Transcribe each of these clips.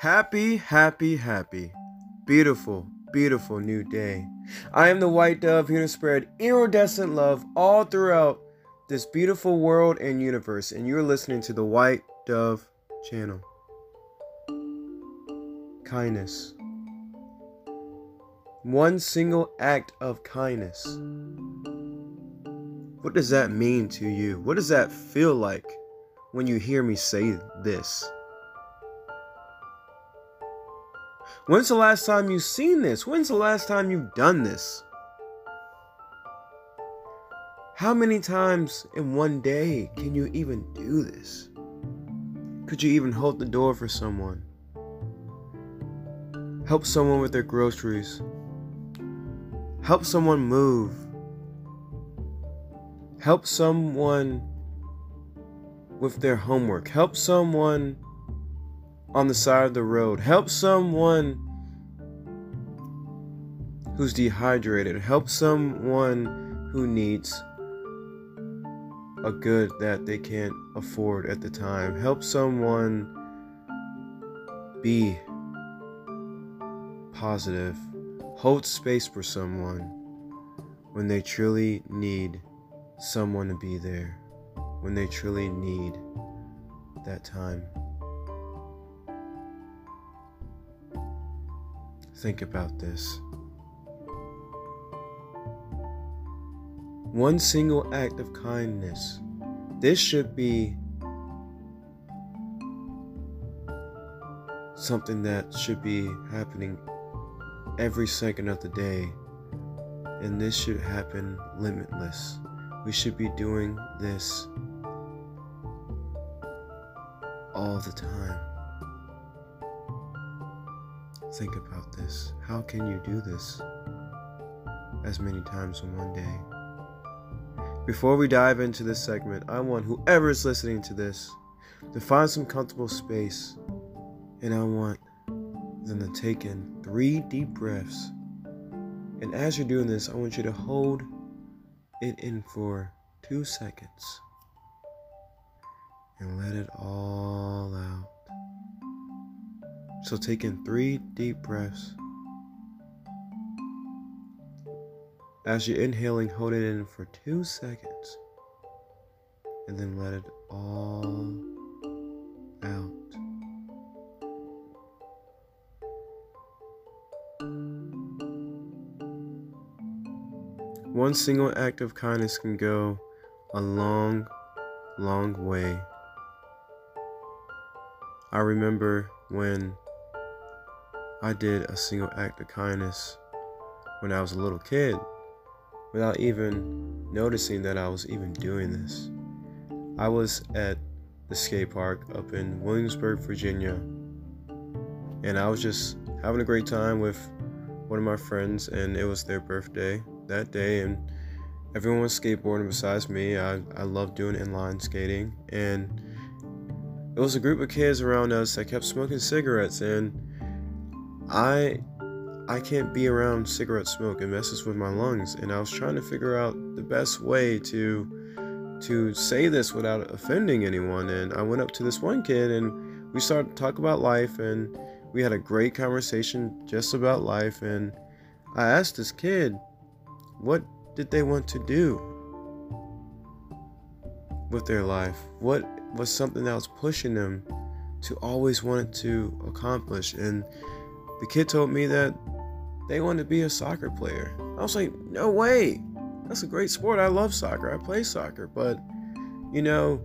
Happy, happy, happy. Beautiful, beautiful new day. I am the white dove here to spread iridescent love all throughout this beautiful world and universe, and you're listening to the White Dove channel. Kindness. One single act of kindness. What does that mean to you? What does that feel like when you hear me say this? When's the last time you've seen this? When's the last time you've done this? How many times in one day can you even do this? Could you even hold the door for someone? Help someone with their groceries. Help someone move. Help someone with their homework. Help someone on the side of the road. Help someone who's dehydrated. Help someone who needs a good that they can't afford at the time. Help someone be positive. Hold space for someone when they truly need someone to be there, when they truly need that time. Think about this. One single act of kindness. This should be something that should be happening every second of the day. And this should happen limitless. We should be doing this all the time. Think about this. How can you do this as many times in one day? Before we dive into this segment, I want whoever is listening to this to find some comfortable space and I want them to take in three deep breaths. And as you're doing this, I want you to hold it in for two seconds and let it all out. So take in three deep breaths. As you're inhaling, hold it in for two seconds and then let it all out. One single act of kindness can go a long, long way. I remember when I did a single act of kindness when I was a little kid without even noticing that I was even doing this. I was at the skate park up in Williamsburg, Virginia, and I was just having a great time with one of my friends, and it was their birthday that day, and everyone was skateboarding besides me. I, I love doing inline skating, and it was a group of kids around us that kept smoking cigarettes, and I I can't be around cigarette smoke. It messes with my lungs, and I was trying to figure out the best way to to say this without offending anyone. And I went up to this one kid, and we started to talk about life, and we had a great conversation just about life. And I asked this kid, what did they want to do with their life? What was something that was pushing them to always want to accomplish? And the kid told me that they wanted to be a soccer player. I was like, no way. That's a great sport. I love soccer. I play soccer. But, you know,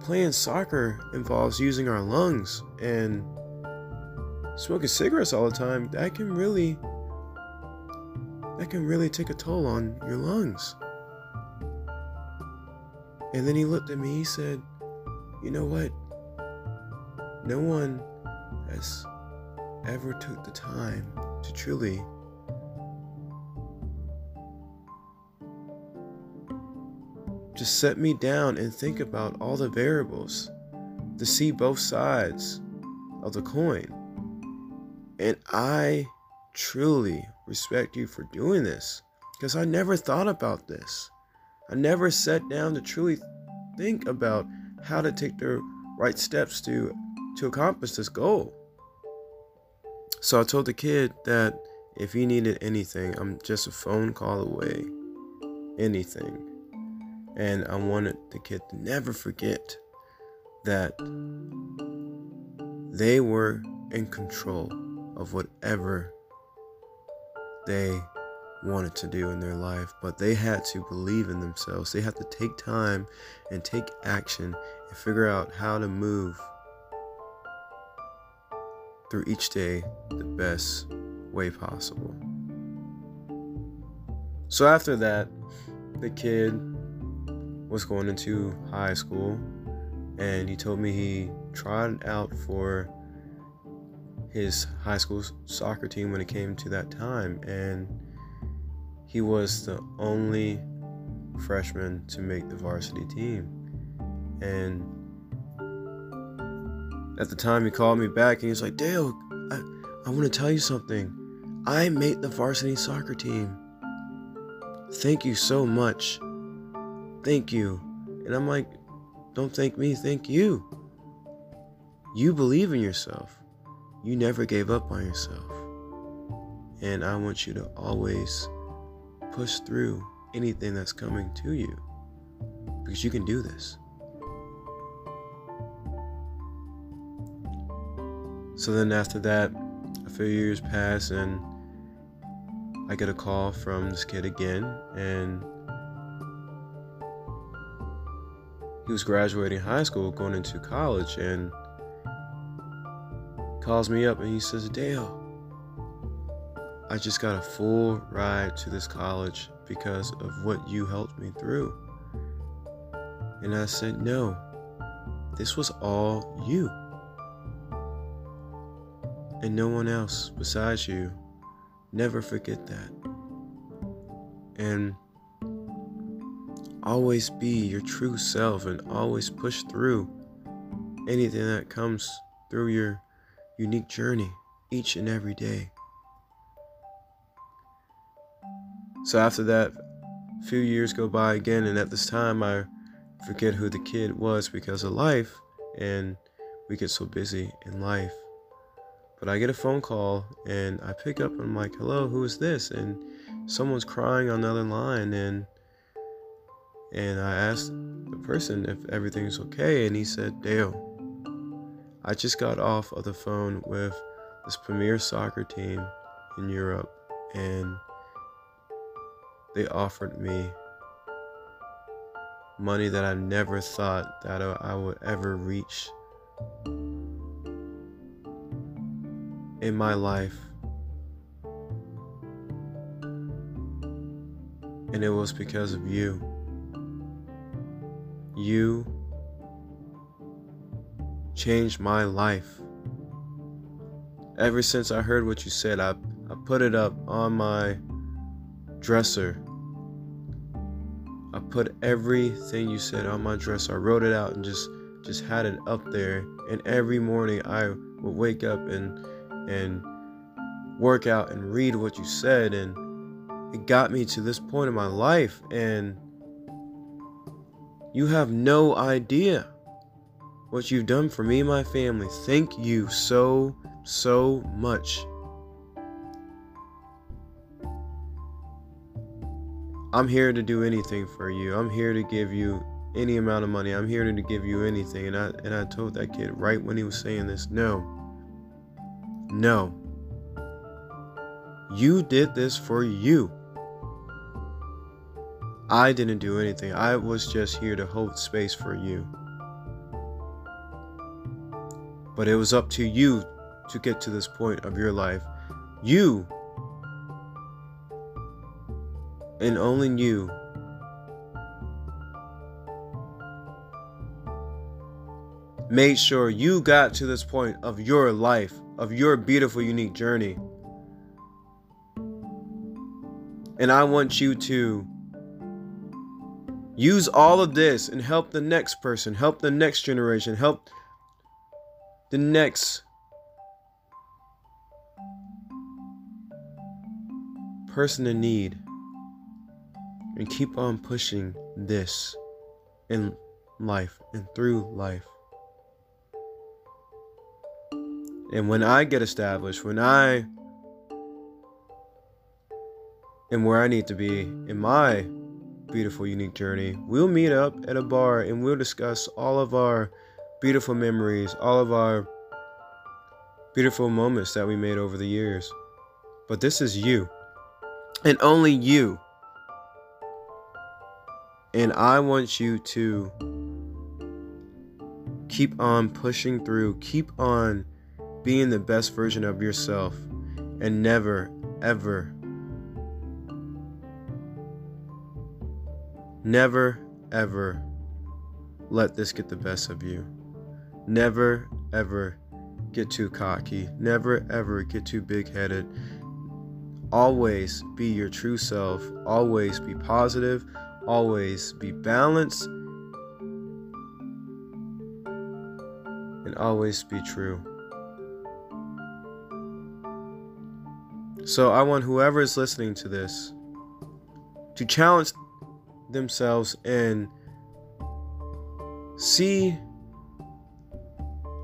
playing soccer involves using our lungs and smoking cigarettes all the time. That can really that can really take a toll on your lungs. And then he looked at me, he said, You know what? No one has ever took the time to truly just set me down and think about all the variables to see both sides of the coin. And I truly respect you for doing this because I never thought about this. I never sat down to truly think about how to take the right steps to to accomplish this goal. So I told the kid that if he needed anything, I'm just a phone call away. Anything. And I wanted the kid to never forget that they were in control of whatever they wanted to do in their life, but they had to believe in themselves. They had to take time and take action and figure out how to move through each day the best way possible. So after that, the kid was going into high school and he told me he tried out for his high school soccer team when it came to that time and he was the only freshman to make the varsity team and at the time he called me back and he was like dale i, I want to tell you something. I made the varsity soccer team. Thank you so much. Thank you. And i'm like don't thank me thank you. You believe in yourself. You never gave up on yourself. And I want you to always push through anything that's coming to you because you can do this. So then after that, a few years pass and I get a call from this kid again and he was graduating high school going into college and calls me up and he says, Dale, I just got a full ride to this college because of what you helped me through. And I said, No, this was all you. And no one else besides you. Never forget that. And always be your true self and always push through anything that comes through your unique journey each and every day. So after that, few years go by again, and at this time, I forget who the kid was because of life, and we get so busy in life. But I get a phone call, and I pick up, and I'm like, "Hello, who is this?" And someone's crying on the other line, and and I asked the person if everything's okay, and he said, "Dale." I just got off of the phone with this premier soccer team in Europe, and they offered me money that I never thought that I would ever reach in my life. And it was because of you. You changed my life. Ever since I heard what you said, I, I put it up on my dresser. I put everything you said on my dresser. I wrote it out and just just had it up there. And every morning I would wake up and and work out and read what you said and it got me to this point in my life and you have no idea what you've done for me and my family. Thank you so, so much. I'm here to do anything for you. I'm here to give you any amount of money. I'm here to give you anything. And I and I told that kid right when he was saying this, no. No. You did this for you. I didn't do anything. I was just here to hold space for you. But it was up to you to get to this point of your life. You and only you made sure you got to this point of your life, of your beautiful, unique journey. And I want you to use all of this and help the next person, help the next generation, help the next person in need and keep on pushing this in life and through life. And when I get established, when I am where I need to be in my beautiful, unique journey, we'll meet up at a bar and we'll discuss all of our beautiful memories, all of our beautiful moments that we made over the years. But this is you, and only you. And I want you to keep on pushing through, keep on being the best version of yourself, and never, ever, never, ever let this get the best of you. Never, ever get too cocky. Never, ever get too big headed. Always be your true self. Always be positive. Always be balanced. And always be true. So I want whoever is listening to this to challenge themselves and see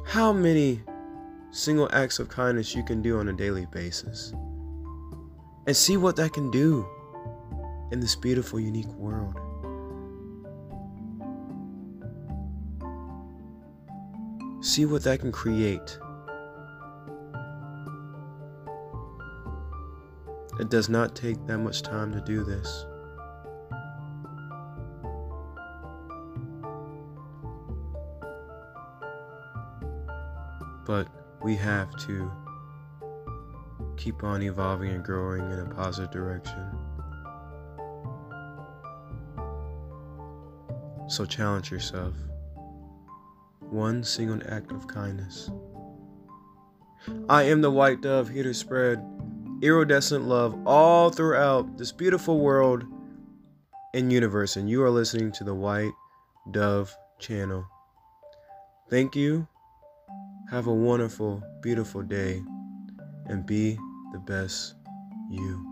how many single acts of kindness you can do on a daily basis and see what that can do in this beautiful, unique world. See what that can create. It does not take that much time to do this. But we have to keep on evolving and growing in a positive direction. So challenge yourself. One single act of kindness. I am the white dove here to spread iridescent love all throughout this beautiful world and universe. And you are listening to the White Dove channel. Thank you. Have a wonderful, beautiful day. And be the best you.